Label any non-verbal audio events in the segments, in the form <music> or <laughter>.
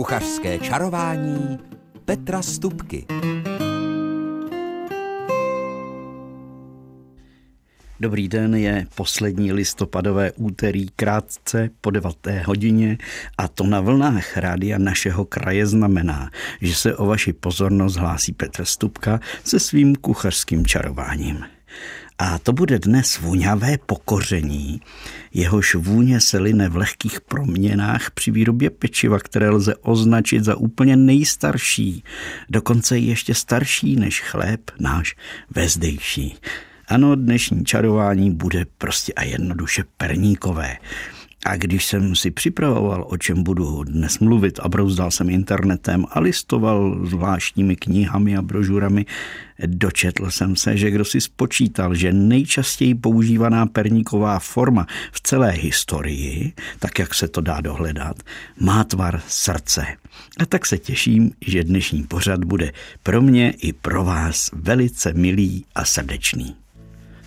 Kuchařské čarování Petra Stupky. Dobrý den, je poslední listopadové úterý krátce po 9. hodině a to na vlnách rádia našeho kraje znamená, že se o vaši pozornost hlásí Petr Stupka se svým kuchařským čarováním. A to bude dnes vůňavé pokoření. Jehož vůně se line v lehkých proměnách při výrobě pečiva, které lze označit za úplně nejstarší, dokonce ještě starší než chléb náš vezdejší. Ano, dnešní čarování bude prostě a jednoduše perníkové. A když jsem si připravoval, o čem budu dnes mluvit a brouzdal jsem internetem a listoval zvláštními knihami a brožurami, dočetl jsem se, že kdo si spočítal, že nejčastěji používaná perníková forma v celé historii, tak jak se to dá dohledat, má tvar srdce. A tak se těším, že dnešní pořad bude pro mě i pro vás velice milý a srdečný.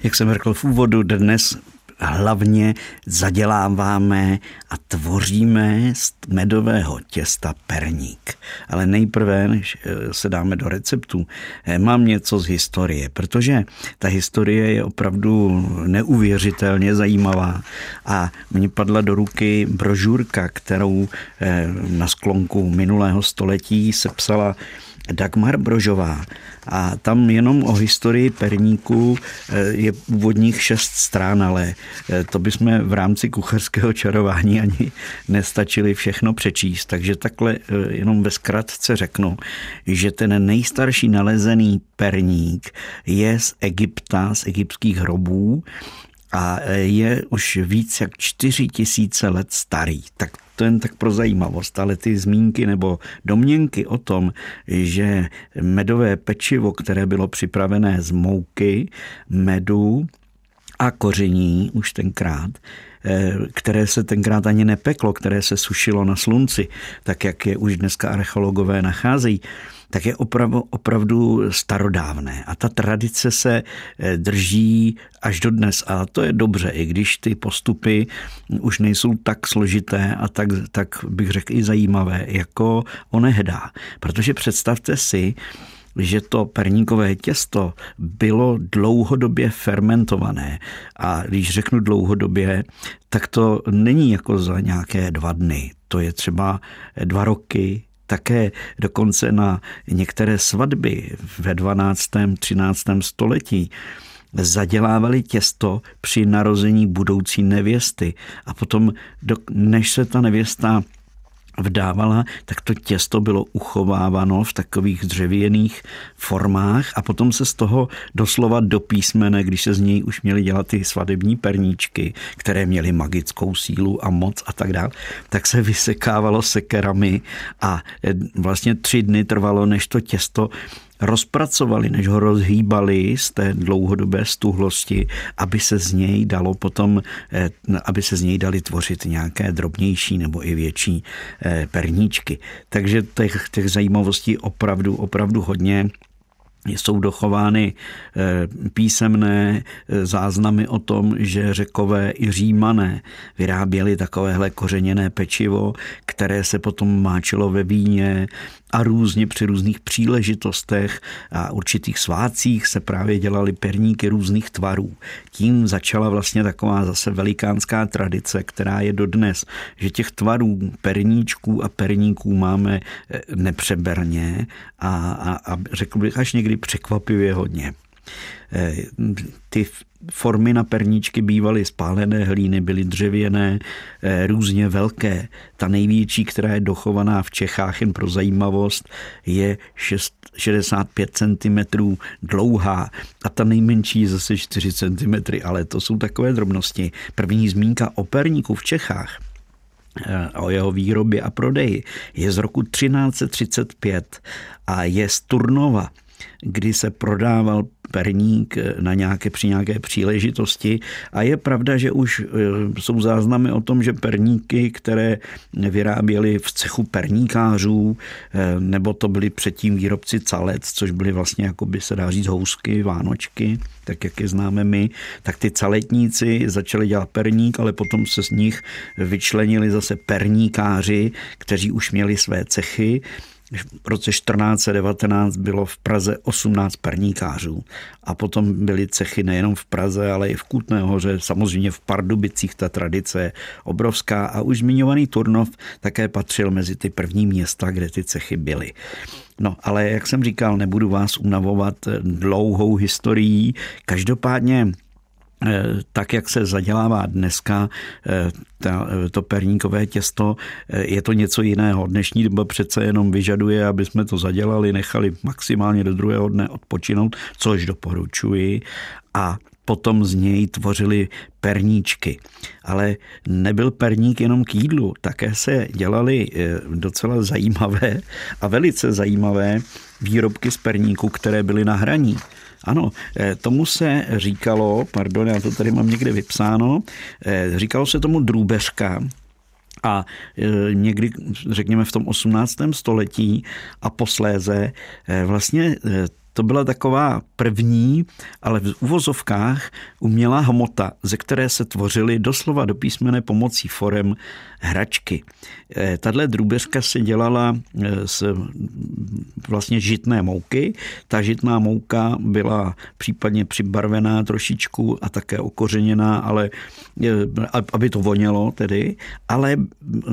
Jak jsem řekl v úvodu, dnes hlavně zaděláváme a tvoříme z medového těsta perník. Ale nejprve, než eh, se dáme do receptu, eh, mám něco z historie, protože ta historie je opravdu neuvěřitelně zajímavá a mně padla do ruky brožurka, kterou eh, na sklonku minulého století sepsala Dagmar Brožová. A tam jenom o historii perníku eh, je úvodních šest strán, ale eh, to bychom v rámci kuchařského čarování ani nestačili všechno přečíst. Takže takhle eh, jenom ve zkratce řeknu, že ten nejstarší nalezený perník je z Egypta, z egyptských hrobů a je už víc jak čtyři tisíce let starý. Tak to jen tak pro zajímavost, ale ty zmínky nebo domněnky o tom, že medové pečivo, které bylo připravené z mouky, medu a koření už tenkrát, eh, které se tenkrát ani nepeklo, které se sušilo na slunci, tak jak je už dneska archeologové nacházejí, tak je opravdu, opravdu starodávné. A ta tradice se eh, drží až do dnes. A to je dobře, i když ty postupy už nejsou tak složité a tak, tak bych řekl i zajímavé, jako onehdá. Protože představte si, že to perníkové těsto bylo dlouhodobě fermentované. A když řeknu dlouhodobě, tak to není jako za nějaké dva dny. To je třeba dva roky, také dokonce na některé svatby ve 12. 13. století zadělávali těsto při narození budoucí nevěsty. A potom, než se ta nevěsta vdávala, tak to těsto bylo uchováváno v takových dřevěných formách a potom se z toho doslova do písmene, když se z něj už měly dělat ty svadební perníčky, které měly magickou sílu a moc a tak dále, tak se vysekávalo sekerami a vlastně tři dny trvalo, než to těsto rozpracovali, než ho rozhýbali z té dlouhodobé stuhlosti, aby se z něj dalo potom, eh, aby se z něj dali tvořit nějaké drobnější nebo i větší eh, perníčky. Takže těch, těch zajímavostí opravdu, opravdu hodně jsou dochovány eh, písemné záznamy o tom, že řekové i římané vyráběli takovéhle kořeněné pečivo, které se potom máčilo ve víně a různě při různých příležitostech a určitých svácích se právě dělaly perníky různých tvarů. Tím začala vlastně taková zase velikánská tradice, která je dodnes, že těch tvarů perníčků a perníků máme eh, nepřeberně a, a, a řekl bych až někdy překvapivě hodně. Eh, ty formy na perníčky bývaly spálené hlíny, byly dřevěné, eh, různě velké. Ta největší, která je dochovaná v Čechách jen pro zajímavost, je 6, 65 cm dlouhá a ta nejmenší je zase 4 cm, ale to jsou takové drobnosti. První zmínka o perníku v Čechách eh, o jeho výrobě a prodeji je z roku 1335 a je z Turnova kdy se prodával perník na nějaké, při nějaké příležitosti. A je pravda, že už jsou záznamy o tom, že perníky, které vyráběli v cechu perníkářů, nebo to byli předtím výrobci calec, což byly vlastně, jako by se dá říct, housky, vánočky, tak jak je známe my, tak ty caletníci začali dělat perník, ale potom se z nich vyčlenili zase perníkáři, kteří už měli své cechy v roce 1419 bylo v Praze 18 perníkářů a potom byly cechy nejenom v Praze, ale i v Kutné hoře, samozřejmě v Pardubicích ta tradice je obrovská a už zmiňovaný Turnov také patřil mezi ty první města, kde ty cechy byly. No, ale jak jsem říkal, nebudu vás unavovat dlouhou historií. Každopádně tak, jak se zadělává dneska eh, eh, to perníkové těsto, je to něco jiného. Dnešní doba přece jenom vyžaduje, aby jsme to zadělali, nechali maximálně do druhého dne odpočinout, což doporučuji. A potom z něj tvořili perníčky. Ale nebyl perník jenom k jídlu, také se dělali docela zajímavé a velice zajímavé výrobky z perníku, které byly na hraní. Ano, eh, tomu se říkalo, pardon, já to tady mám někde vypsáno, eh, říkalo se tomu drůbeřka, a eh, někdy, řekněme v tom 18. století a posléze vlastně to byla taková první, ale v uvozovkách umělá hmota, ze které se tvořily doslova do písmene pomocí forem hračky. Eh, Tahle drůbeřka se dělala eh, z vlastně žitné mouky. Ta žitná mouka byla případně přibarvená trošičku a také okořeněná, ale eh, aby to vonělo tedy, ale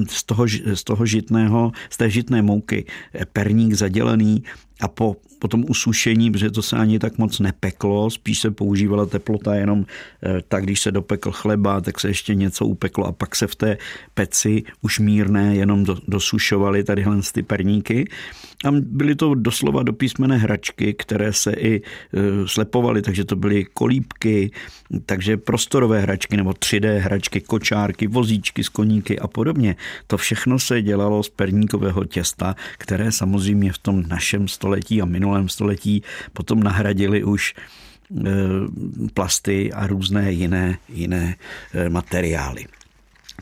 z toho, z toho žitného, z té žitné mouky perník zadělený a po, po tom usušení, protože to se ani tak moc nepeklo, spíš se používala teplota jenom tak, když se dopekl chleba, tak se ještě něco upeklo a pak se v té peci už mírné jenom dosušovali tadyhle ty perníky. A byly to doslova do písmené hračky, které se i e, slepovaly, takže to byly kolípky, takže prostorové hračky nebo 3D hračky, kočárky, vozíčky z koníky a podobně. To všechno se dělalo z perníkového těsta, které samozřejmě v tom našem století a minulém století potom nahradili už e, plasty a různé jiné, jiné e, materiály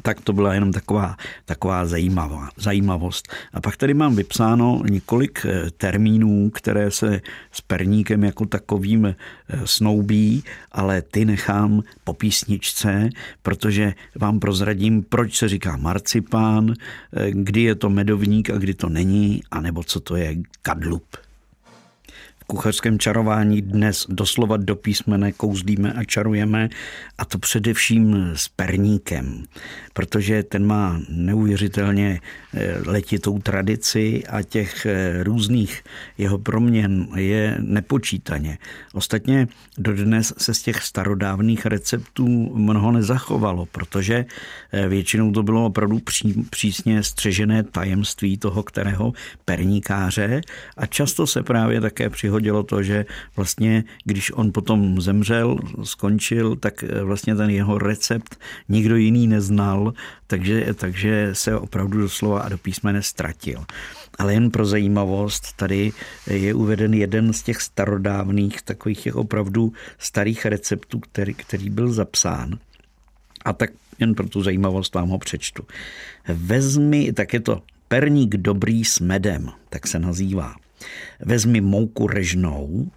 tak to byla jenom taková, taková zajímavá, zajímavost. A pak tady mám vypsáno několik eh, termínů, které se s perníkem jako takovým eh, snoubí, ale ty nechám po písničce, protože vám prozradím, proč se říká marcipán, eh, kdy je to medovník a kdy to není, anebo co to je kadlup kuchařském čarování dnes doslova do písmene kouzlíme a čarujeme a to především s perníkem, protože ten má neuvěřitelně eh, letitou tradici a těch eh, různých jeho proměn je nepočítaně. Ostatně dodnes se z těch starodávných receptů mnoho nezachovalo, protože eh, většinou to bylo opravdu pří, přísně střežené tajemství toho, kterého perníkáře a často se právě také přihodilo to, že vlastně, když on potom zemřel, skončil, tak vlastně ten jeho recept nikdo jiný neznal, takže, takže se opravdu doslova a do písmene ztratil. Ale jen pro zajímavost, tady je uveden jeden z těch starodávných, takových těch opravdu starých receptů, který, který byl zapsán. A tak jen pro tu zajímavost vám ho přečtu. Vezmi, tak je to perník dobrý s medem, tak se nazývá. Vezmi mouku režnou,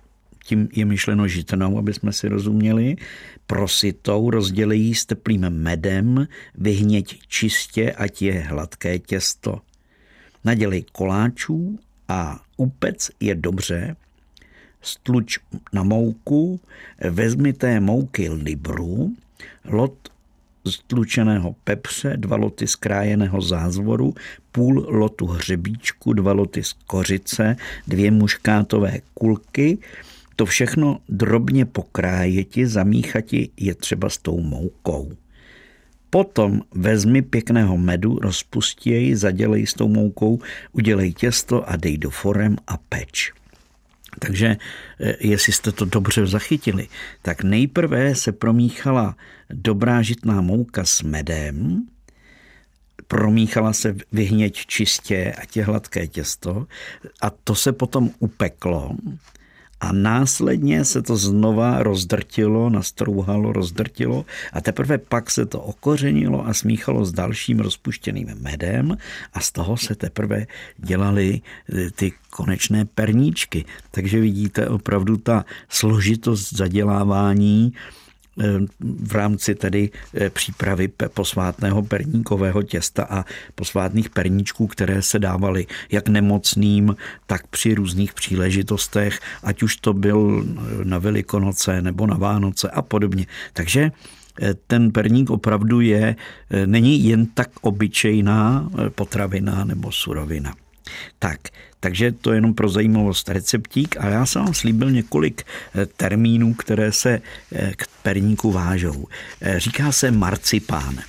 tím je myšleno žitnou, aby jsme si rozuměli, prositou, rozdělí s teplým medem, vyhněť čistě, ať je hladké těsto. Nadělej koláčů a upec je dobře, stluč na mouku, vezmi té mouky libru, lot stlučeného pepře, dva loty skrájeného zázvoru, půl lotu hřebíčku, dva loty z kořice, dvě muškátové kulky, to všechno drobně pokrájeti, zamíchati je třeba s tou moukou. Potom vezmi pěkného medu, rozpusti jej, zadělej s tou moukou, udělej těsto a dej do forem a peč. Takže eh, jestli jste to dobře zachytili, tak nejprve se promíchala dobrá žitná mouka s medem, promíchala se vyhněť čistě a tě hladké těsto a to se potom upeklo a následně se to znova rozdrtilo, nastrouhalo, rozdrtilo a teprve pak se to okořenilo a smíchalo s dalším rozpuštěným medem a z toho se teprve dělaly eh, ty konečné perníčky. Takže vidíte opravdu ta složitost zadělávání v rámci tedy eh, přípravy posvátného perníkového těsta a posvátných perníčků, které se dávaly jak nemocným, tak při různých příležitostech, ať už to byl eh, na Velikonoce nebo na Vánoce a podobně. Takže ten perník opravdu je, není jen tak obyčejná potravina nebo surovina. Tak, takže to je jenom pro zajímavost receptík a já jsem vám slíbil několik eh, termínů, které se eh, k perníku vážou. Eh, říká se marcipán.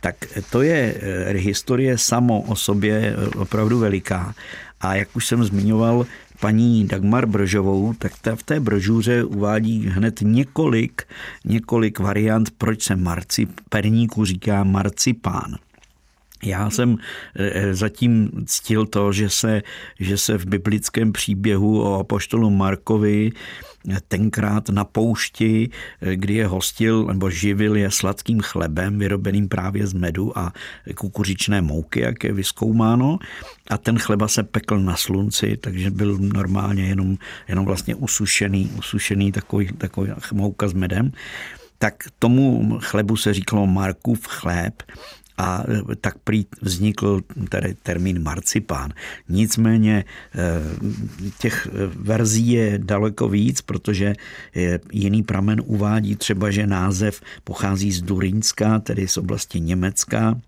Tak to je historie samo o sobě opravdu veliká. A jak už jsem zmiňoval, paní Dagmar Brožovou, tak ta v té brožůře uvádí hned několik, několik variant, proč se marci, perníku říká marcipán. Já jsem eh, eh, zatím ctil to, že se, že se v biblickém příběhu o apoštolu Markovi eh, tenkrát na poušti, kdy je hostil nebo živil je sladkým chlebem, vyrobeným právě z medu a kukuřičné mouky, jak je vyskoumáno. A ten chleba se pekl na slunci, takže byl normálně jenom, jenom vlastně usušený, usušený takový, takový mouka s medem tak tomu chlebu se říkalo Markův chléb a e, tak prý vznikl tady termín marcipán. Nicméně e, těch e, verzí je daleko víc, protože jiný pramen uvádí třeba, že název pochází z Durínska, tedy z oblasti Německa,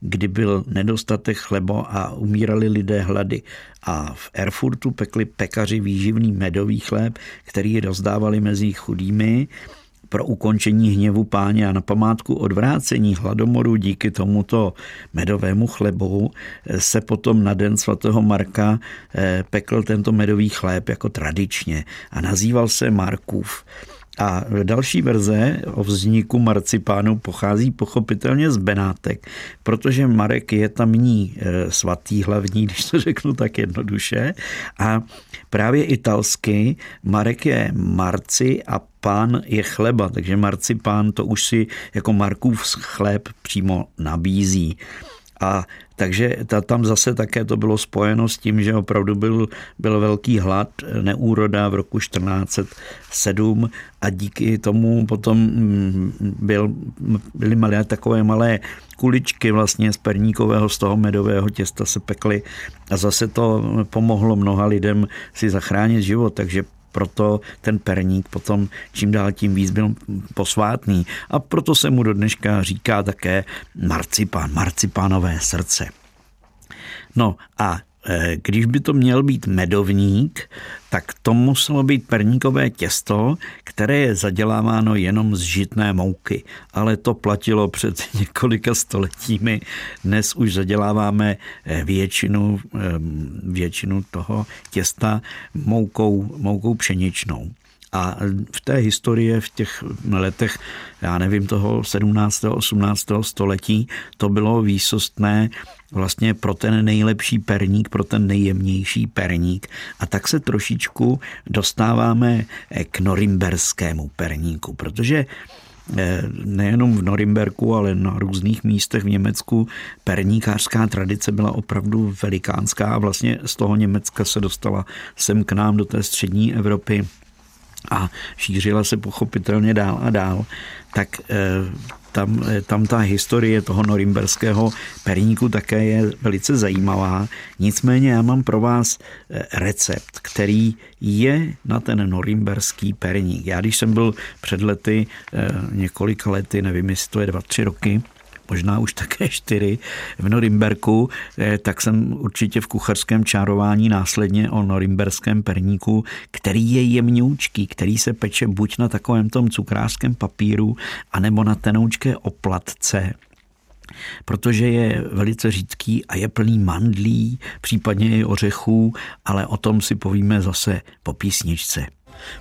kdy byl nedostatek chleba a umírali lidé hlady. A v Erfurtu pekli pekaři výživný medový chléb, který rozdávali mezi chudými pro ukončení hněvu páně a na památku odvrácení hladomoru díky tomuto medovému chlebu se potom na den svatého Marka eh, pekl tento medový chléb jako tradičně a nazýval se Markův. A další verze o vzniku marcipánu pochází pochopitelně z Benátek, protože Marek je tamní e, svatý hlavní, <laughs> když to řeknu tak jednoduše. A právě italsky Marek je marci a pán je chleba, takže marcipán to už si jako Markův chléb přímo nabízí. A takže ta, tam zase také to bylo spojeno s tím, že opravdu byl, byl velký hlad, neúroda v roku 1407 a díky tomu potom mm, byl, byly malé takové malé kuličky vlastně z perníkového, z toho medového těsta se pekly a zase to pomohlo mnoha lidem si zachránit život, takže proto ten perník potom čím dál tím víc byl posvátný a proto se mu do dneška říká také marcipán, marcipánové srdce. No a když by to měl být medovník, tak to muselo být perníkové těsto, které je zaděláváno jenom z žitné mouky. Ale to platilo před <laughs> několika stoletími. Dnes už zaděláváme e, většinu, e, většinu toho těsta moukou, moukou pšeničnou. A v té historii v těch letech, já nevím, toho 17. 18. století, to bylo výsostné vlastně pro ten nejlepší perník, pro ten nejjemnější perník. A tak se trošičku dostáváme k norimberskému perníku, protože eh, nejenom v Norimberku, ale na různých místech v Německu perníkářská tradice byla opravdu velikánská a vlastně z toho Německa se dostala sem k nám do té střední Evropy a šířila se pochopitelně dál a dál, tak eh, tam, eh, tam ta historie toho norimberského perníku také je velice zajímavá. Nicméně já mám pro vás eh, recept, který je na ten norimberský perník. Já když jsem byl před lety, několika lety, nevím, jestli to je dva, tři roky, možná už také čtyři v Norimberku, eh, tak jsem určitě v kuchařském čárování následně o norimberském perníku, který je jemňoučký, který se peče buď na takovém tom cukrářském papíru, anebo na tenoučké oplatce protože je velice řídký a je plný mandlí, případně i ořechů, ale o tom si povíme zase po písničce.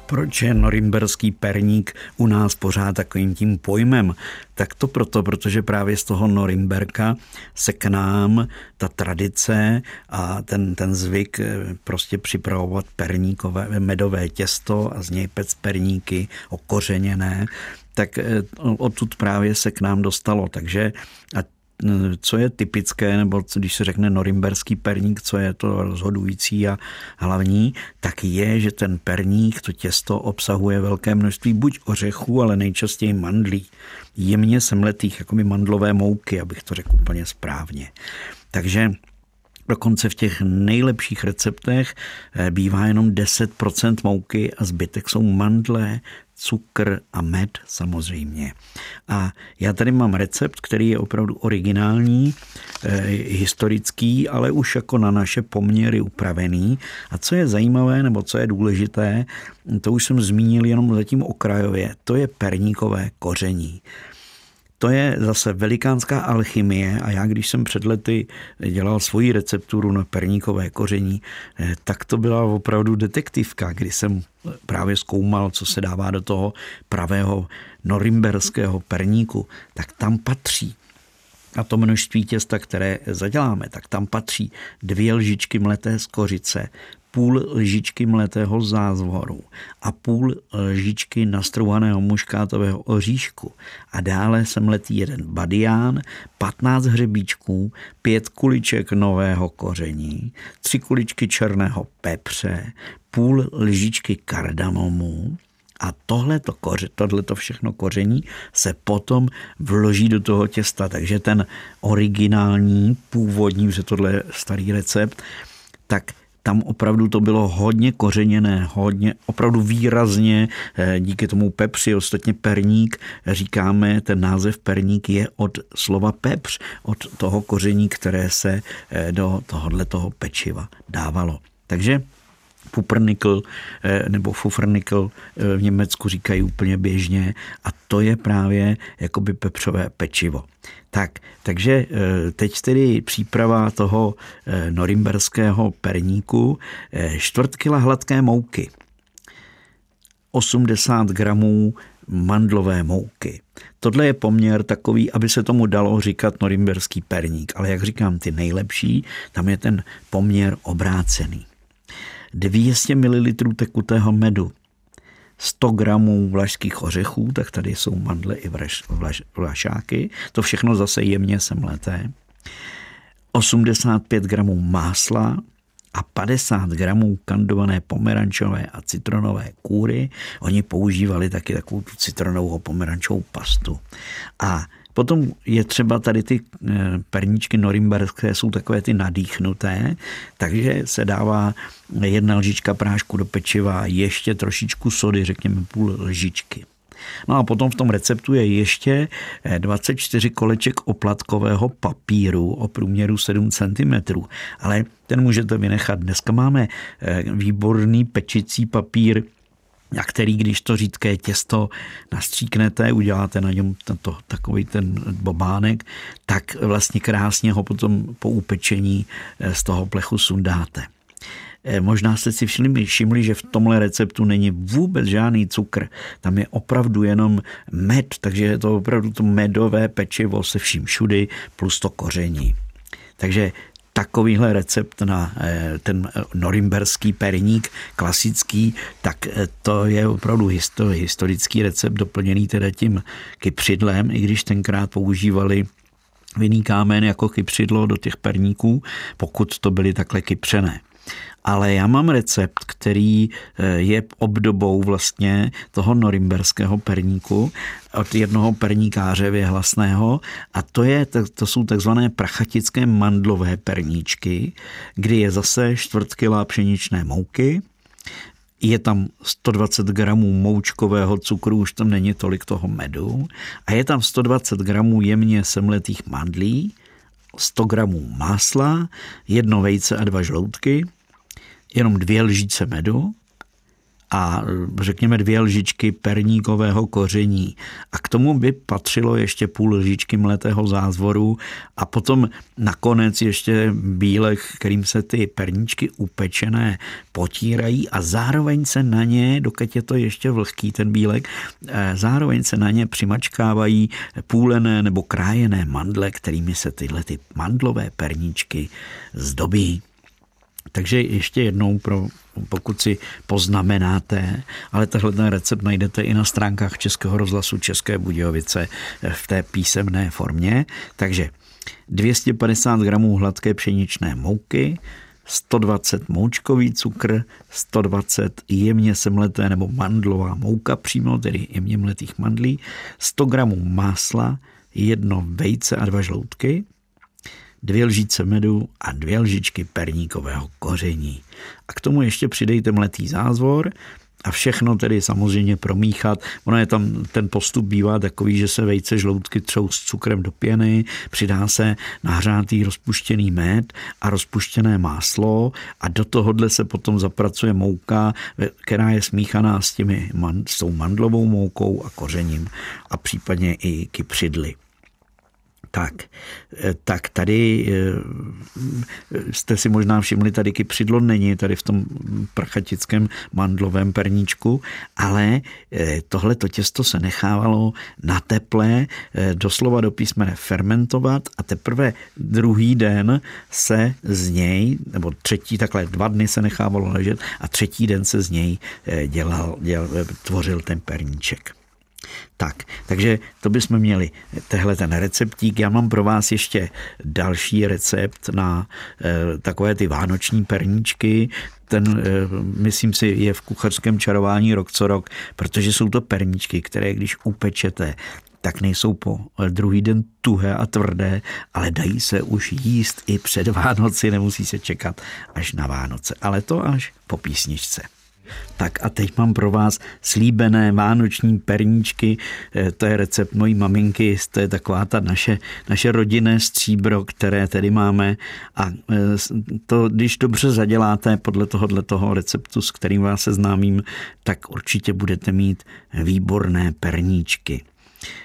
Proč je norimberský perník u nás pořád takovým tím pojmem? Tak to proto, protože právě z toho Norimberka se k nám ta tradice a ten, ten zvyk eh, prostě připravovat perníkové medové těsto a z něj pec perníky okořeněné, tak eh, odtud právě se k nám dostalo. Takže a co je typické, nebo když se řekne norimberský perník, co je to rozhodující a hlavní, tak je, že ten perník, to těsto obsahuje velké množství buď ořechů, ale nejčastěji mandlí. Jemně semletých, jako by mandlové mouky, abych to řekl úplně správně. Takže Dokonce v těch nejlepších receptech eh, bývá jenom 10% mouky a zbytek jsou mandle, cukr a med samozřejmě. A já tady mám recept, který je opravdu originální, eh, historický, ale už jako na naše poměry upravený. A co je zajímavé, nebo co je důležité, to už jsem zmínil jenom zatím okrajově, to je perníkové koření. To je zase velikánská alchymie a já, když jsem před lety dělal svoji recepturu na perníkové koření, eh, tak to byla opravdu detektivka, kdy jsem právě zkoumal, co se dává do toho pravého norimberského perníku, tak tam patří a to množství těsta, které zaděláme, tak tam patří dvě lžičky mleté z kořice, půl lžičky mletého zázvoru a půl lžičky nastrouhaného muškátového oříšku a dále se mletý jeden badián, 15 hřebíčků, pět kuliček nového koření, tři kuličky černého pepře, půl lžičky kardamomu, a tohle to, tohle to všechno koření se potom vloží do toho těsta. Takže ten originální, původní, že tohle je starý recept, tak tam opravdu to bylo hodně kořeněné, hodně, opravdu výrazně eh, díky tomu pepři, ostatně perník, říkáme, ten název perník je od slova pepř, od toho koření, které se eh, do tohohle toho pečiva dávalo. Takže puppernickel eh, nebo fufrnickel v Německu říkají úplně běžně a to je právě jakoby pepřové pečivo. Tak, takže eh, teď tedy příprava toho eh, norimberského perníku, eh, čtvrt kila hladké mouky, 80 gramů mandlové mouky. Tohle je poměr takový, aby se tomu dalo říkat norimberský perník, ale jak říkám, ty nejlepší, tam je ten poměr obrácený. 200 ml tekutého medu, 100 gramů vlašských ořechů, tak tady jsou mandle i vlaš, vlaš, vlašáky, to všechno zase jemně semleté, 85 gramů másla a 50 gramů kandované pomerančové a citronové kůry. Oni používali taky takovou citronovou pomerančovou pastu. A Potom je třeba tady ty eh, perníčky norimberské, jsou takové ty nadýchnuté, takže se dává jedna lžička prášku do pečiva, ještě trošičku sody, řekněme půl lžičky. No a potom v tom receptu je ještě 24 eh, koleček oplatkového papíru o průměru 7 cm, ale ten můžete vynechat. Dneska máme eh, výborný pečicí papír a který, když to řídké těsto nastříknete, uděláte na něm tento, takový ten bobánek, tak vlastně krásně ho potom po upečení eh, z toho plechu sundáte. Eh, možná jste si všimli, všimli, že v tomhle receptu není vůbec žádný cukr. Tam je opravdu jenom med, takže je to opravdu to medové pečivo se vším všudy plus to koření. Takže takovýhle recept na eh, ten eh, norimberský perník klasický, tak eh, to je opravdu historický recept doplněný teda tím kypřidlem, i když tenkrát používali vinný kámen jako kypřidlo do těch perníků, pokud to byly takhle kypřené ale já mám recept, který eh, je obdobou vlastně toho norimberského perníku od jednoho perníkáře věhlasného. A to, je, to jsou takzvané prachatické mandlové perníčky, kdy je zase čtvrt kila pšeničné mouky, je tam 120 gramů moučkového cukru, už tam není tolik toho medu, a je tam 120 gramů jemně semletých mandlí, 100 gramů másla, jedno vejce a dva žloutky, jenom dvě lžíce medu a řekněme dvě lžičky perníkového koření. A k tomu by patřilo ještě půl lžičky mletého zázvoru a potom nakonec ještě bílek, kterým se ty perníčky upečené potírají a zároveň se na ně, dokud je to ještě vlhký ten bílek, eh, zároveň se na ně přimačkávají půlené nebo krájené mandle, kterými se tyhle ty mandlové perníčky zdobí. Takže ještě jednou, pro, pokud si poznamenáte, ale tenhle recept najdete i na stránkách Českého rozhlasu České Budějovice v té písemné formě. Takže 250 gramů hladké pšeničné mouky, 120 moučkový cukr, 120 jemně semleté nebo mandlová mouka přímo, tedy jemně mletých mandlí, 100 gramů másla, jedno vejce a dva žloutky, dvě lžíce medu a dvě lžičky perníkového koření. A k tomu ještě přidejte mletý zázvor a všechno tedy samozřejmě promíchat. Ono je tam, ten postup bývá takový, že se vejce žloutky třou s cukrem do pěny, přidá se nahřátý rozpuštěný med a rozpuštěné máslo a do tohohle se potom zapracuje mouka, která je smíchaná s, těmi, s tou mandlovou moukou a kořením a případně i kypřidly. Tak, eh, tak tady eh, jste si možná všimli, tady kypřidlo není tady v tom prachatickém mandlovém perníčku, ale eh, tohle to těsto se nechávalo na teple doslova do písmene fermentovat a teprve druhý den se z něj, nebo třetí, takhle dva dny se nechávalo ležet a třetí den se z něj dělal, dělal tvořil ten perníček. Tak, takže to bychom měli tehle ten receptík. Já mám pro vás ještě další recept na e, takové ty vánoční perníčky. Ten, e, myslím si, je v kuchařském čarování rok co rok, protože jsou to perníčky, které když upečete, tak nejsou po druhý den tuhé a tvrdé, ale dají se už jíst i před Vánoci, nemusí se čekat až na Vánoce, ale to až po písničce. Tak a teď mám pro vás slíbené vánoční perníčky. Eh, to je recept mojí maminky, to je taková ta naše, naše rodinné stříbro, které tedy máme. A eh, to, když dobře zaděláte podle tohohle toho receptu, s kterým vás seznámím, tak určitě budete mít výborné perníčky.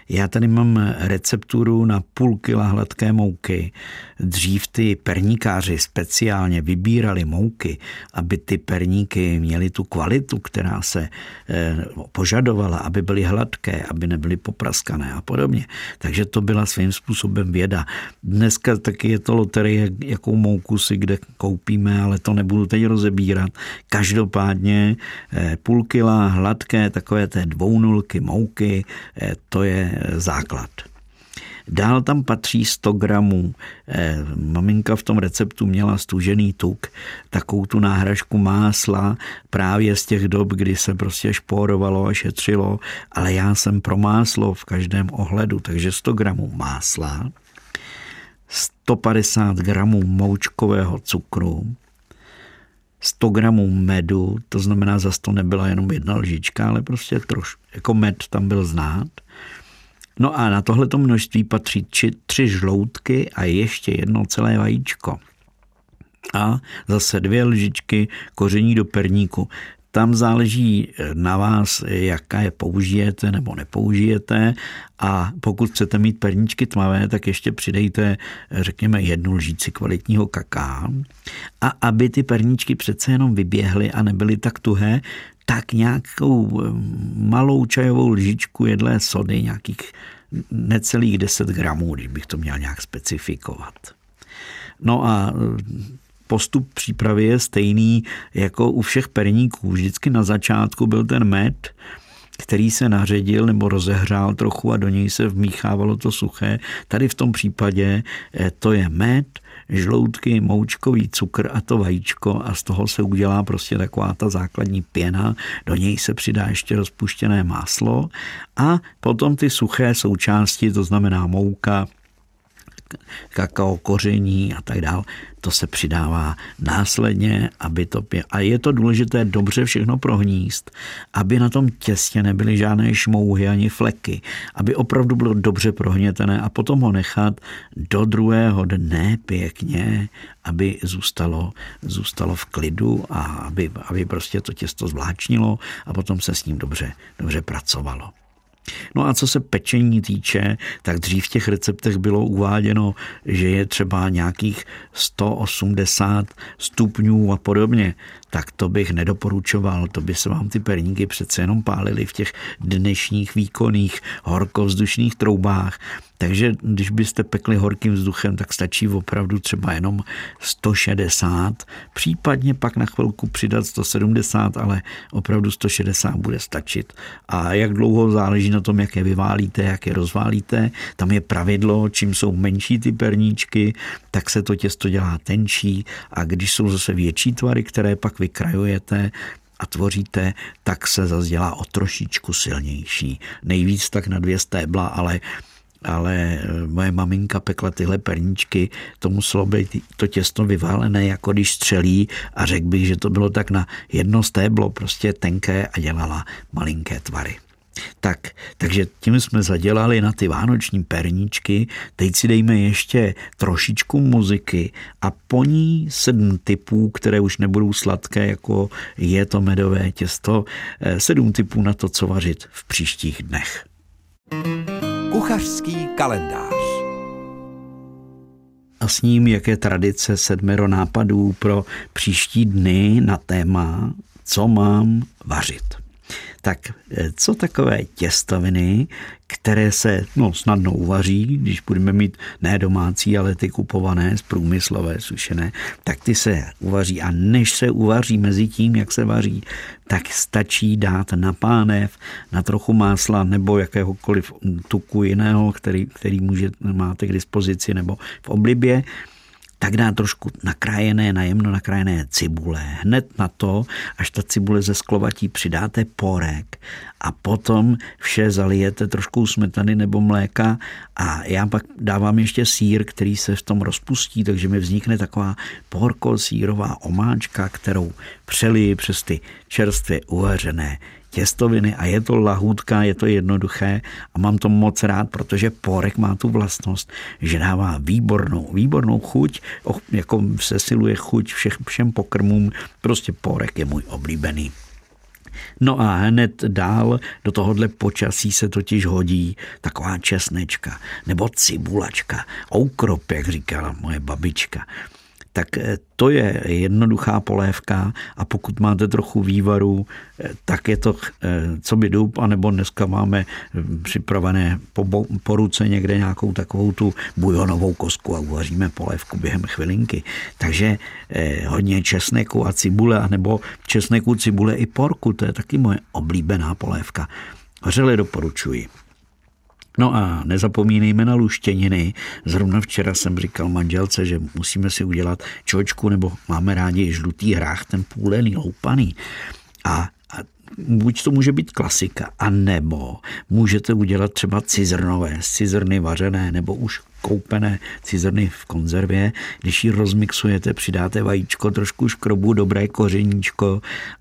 Já tady mám recepturu na půl kila hladké mouky. Dřív ty perníkáři speciálně vybírali mouky, aby ty perníky měly tu kvalitu, která se eh, požadovala, aby byly hladké, aby nebyly popraskané a podobně. Takže to byla svým způsobem věda. Dneska taky je to loterie, jakou mouku si kde koupíme, ale to nebudu teď rozebírat. Každopádně eh, půl kila hladké takové té dvounulky mouky, eh, to je základ. Dál tam patří 100 gramů. Eh, maminka v tom receptu měla stužený tuk, takovou tu náhražku másla právě z těch dob, kdy se prostě šporovalo a šetřilo, ale já jsem pro máslo v každém ohledu, takže 100 gramů másla, 150 gramů moučkového cukru, 100 gramů medu, to znamená, zase to nebyla jenom jedna lžička, ale prostě troš, jako med tam byl znát. No a na tohleto množství patří tři, tři žloutky a ještě jedno celé vajíčko. A zase dvě lžičky koření do perníku. Tam záleží na vás, jaká je použijete nebo nepoužijete a pokud chcete mít perníčky tmavé, tak ještě přidejte, řekněme, jednu lžíci kvalitního kaká. A aby ty perníčky přece jenom vyběhly a nebyly tak tuhé, tak nějakou eh, malou čajovou lžičku jedlé sody, nějakých necelých 10 gramů, když bych to měl nějak specifikovat. No a eh, postup přípravy je stejný jako u všech perníků. Vždycky na začátku byl ten med, který se naředil nebo rozehřál trochu a do něj se vmíchávalo to suché. Tady v tom případě eh, to je med, žloutky, moučkový cukr a to vajíčko a z toho se udělá prostě taková ta základní pěna, do něj se přidá ještě rozpuštěné máslo a potom ty suché součásti, to znamená mouka, kakao koření a tak dál. To se přidává následně, aby to pě... A je to důležité dobře všechno prohníst, aby na tom těstě nebyly žádné šmouhy ani fleky, aby opravdu bylo dobře prohnětené a potom ho nechat do druhého dne pěkně, aby zůstalo, zůstalo v klidu a aby, aby prostě to těsto zvláčnilo a potom se s ním dobře, dobře pracovalo. No a co se pečení týče, tak dřív v těch receptech bylo uváděno, že je třeba nějakých 180 stupňů a podobně tak to bych nedoporučoval. To by se vám ty perníky přece jenom pálily v těch dnešních výkonných horkovzdušných troubách. Takže když byste pekli horkým vzduchem, tak stačí opravdu třeba jenom 160, případně pak na chvilku přidat 170, ale opravdu 160 bude stačit. A jak dlouho záleží na tom, jak je vyválíte, jak je rozválíte. Tam je pravidlo, čím jsou menší ty perníčky, tak se to těsto dělá tenčí a když jsou zase větší tvary, které pak vykrajujete a tvoříte, tak se zase dělá o trošičku silnější. Nejvíc tak na dvě stébla, ale ale eh, moje maminka pekla tyhle perničky, to muselo být to těsto vyválené, jako když střelí a řekl bych, že to bylo tak na jedno stéblo, prostě tenké a dělala malinké tvary. Tak, takže tím jsme zadělali na ty vánoční perníčky, teď si dejme ještě trošičku muziky a po ní sedm typů, které už nebudou sladké, jako je to medové těsto, eh, sedm typů na to, co vařit v příštích dnech. Kuchařský kalendář a s ním, jaké tradice sedmero nápadů pro příští dny na téma, co mám vařit. Tak eh, co takové těstoviny, které se no, snadno uvaří, když budeme mít ne domácí, ale ty kupované z průmyslové sušené, tak ty se uvaří. A než se uvaří mezi tím, jak se vaří, tak stačí dát na pánev, na trochu másla nebo jakéhokoliv tuku jiného, který, který může, máte k dispozici nebo v oblibě tak dá trošku nakrájené, najemno nakrájené cibule. Hned na to, až ta cibule ze sklovatí přidáte porek a potom vše zalijete trošku smetany nebo mléka a já pak dávám ještě sír, který se v tom rozpustí, takže mi vznikne taková porko sírová omáčka, kterou přeliji přes ty čerstvě uvařené těstoviny a je to lahůdka, je to jednoduché a mám to moc rád, protože porek má tu vlastnost, že dává výbornou, výbornou chuť, jako sesiluje chuť všech, všem pokrmům, prostě porek je můj oblíbený. No a hned dál do tohohle počasí se totiž hodí taková česnečka nebo cibulačka, oukrop, jak říkala moje babička tak eh, to je jednoduchá polévka a pokud máte trochu vývaru, eh, tak je to eh, co by dub, anebo dneska máme připravené po, po ruce někde nějakou takovou tu bujonovou kosku a uvaříme polévku během chvilinky. Takže hodně česneku a cibule, anebo česneku, cibule i porku, to je taky moje oblíbená polévka. Vřele doporučuji. No a nezapomínejme na luštěniny. Zrovna včera jsem říkal manželce, že musíme si udělat čočku, nebo máme rádi žlutý hrách, ten půlený, loupaný. A buď to může být klasika, a nebo můžete udělat třeba cizrnové, cizrny vařené, nebo už koupené cizrny v konzervě. Když ji rozmixujete, přidáte vajíčko, trošku škrobu, dobré kořeníčko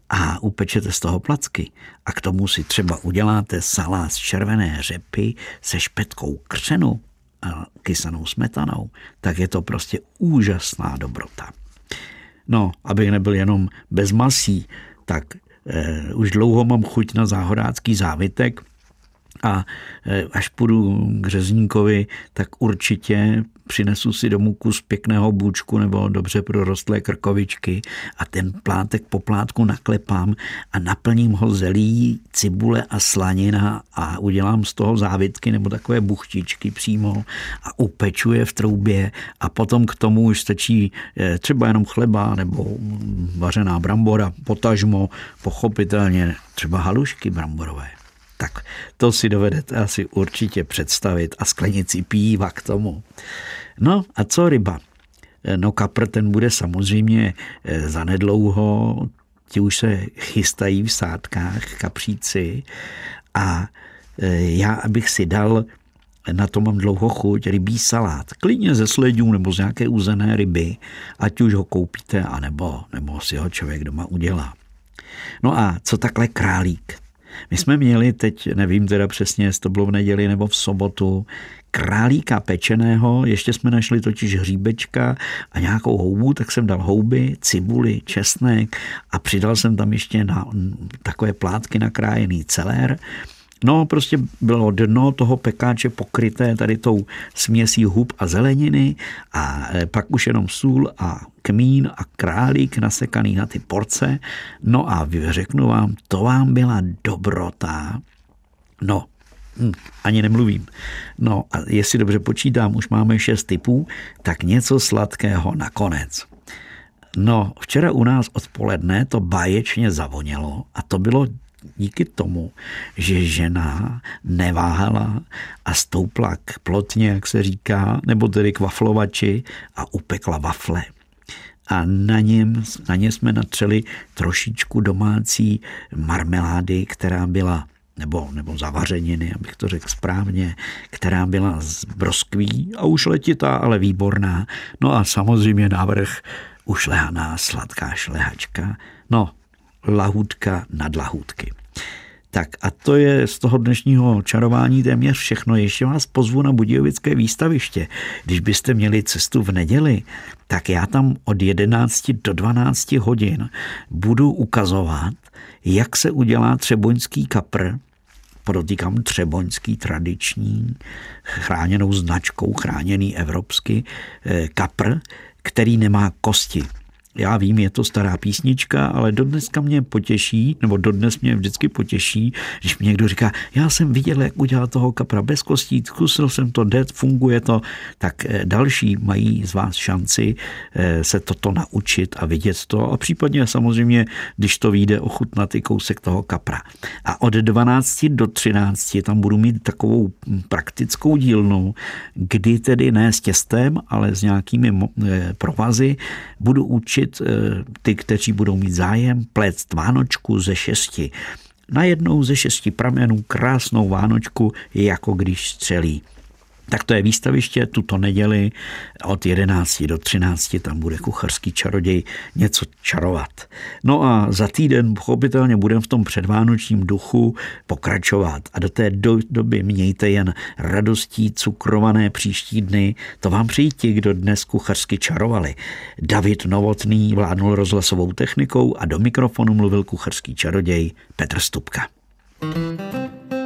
a upečete z toho placky. A k tomu si třeba uděláte salát z červené řepy se špetkou křenu a kysanou smetanou, tak je to prostě úžasná dobrota. No, abych nebyl jenom bez masí, tak eh, už dlouho mám chuť na záhodácký závitek – a e, až půjdu k řezníkovi, tak určitě přinesu si domů kus pěkného bůčku nebo dobře prorostlé krkovičky a ten plátek po plátku naklepám a naplním ho zelí, cibule a slanina a udělám z toho závitky nebo takové buchtičky přímo a upeču je v troubě a potom k tomu už stačí e, třeba jenom chleba nebo vařená brambora, potažmo, pochopitelně třeba halušky bramborové tak to si dovedete asi určitě představit a sklenici píva k tomu. No a co ryba? No kapr ten bude samozřejmě eh, zanedlouho, ti už se chystají v sádkách kapříci a eh, já, abych si dal na to mám dlouho chuť, rybí salát. Klidně ze sledů nebo z nějaké uzené ryby, ať už ho koupíte, anebo, nebo si ho člověk doma udělá. No a co takhle králík? My jsme měli teď, nevím teda přesně, jestli to bylo v neděli nebo v sobotu, králíka pečeného, ještě jsme našli totiž hříbečka a nějakou houbu, tak jsem dal houby, cibuli, česnek a přidal jsem tam ještě na takové plátky nakrájený celér No, prostě bylo dno toho pekáče pokryté tady tou směsí hub a zeleniny a e, pak už jenom sůl a kmín a králík nasekaný na ty porce. No a řeknu vám, to vám byla dobrota. No, hm, ani nemluvím. No a jestli dobře počítám, už máme šest typů, tak něco sladkého nakonec. No, včera u nás odpoledne to báječně zavonělo a to bylo díky tomu, že žena neváhala a stoupla k plotně, jak se říká, nebo tedy k waflovači a upekla wafle. A na, něm, na ně jsme natřeli trošičku domácí marmelády, která byla nebo, nebo zavařeniny, abych to řekl správně, která byla z broskví a už letitá, ale výborná. No a samozřejmě návrh ušlehaná sladká šlehačka. No, lahůdka nad lahůdky. Tak a to je z toho dnešního čarování téměř všechno. Ještě vás pozvu na Budějovické výstaviště. Když byste měli cestu v neděli, tak já tam od 11 do 12 hodin budu ukazovat, jak se udělá třeboňský kapr, podotýkám třeboňský tradiční, chráněnou značkou, chráněný evropský eh, kapr, který nemá kosti. Já vím, je to stará písnička, ale dodneska mě potěší, nebo dodnes mě vždycky potěší, když mě někdo říká, já jsem viděl, jak udělat toho kapra bez kostí, zkusil jsem to, det, funguje to, tak eh, další mají z vás šanci eh, se toto naučit a vidět to a případně samozřejmě, když to vyjde, ochutnat i kousek toho kapra. A od 12 do 13 tam budu mít takovou praktickou dílnu, kdy tedy ne s těstem, ale s nějakými eh, provazy budu učit naučit eh, ty, kteří budou mít zájem, plést vánočku ze šesti. Najednou ze šesti pramenů krásnou vánočku, jako když střelí. Tak to je výstaviště tuto neděli od 11 do 13, tam bude kucharský čaroděj něco čarovat. No a za týden pochopitelně budeme v tom předvánočním duchu pokračovat a do té do, doby mějte jen radostí cukrované příští dny. To vám přijí ti, kdo dnes kuchařsky čarovali. David Novotný vládnul rozhlasovou technikou a do mikrofonu mluvil kuchařský čaroděj Petr Stupka. thank you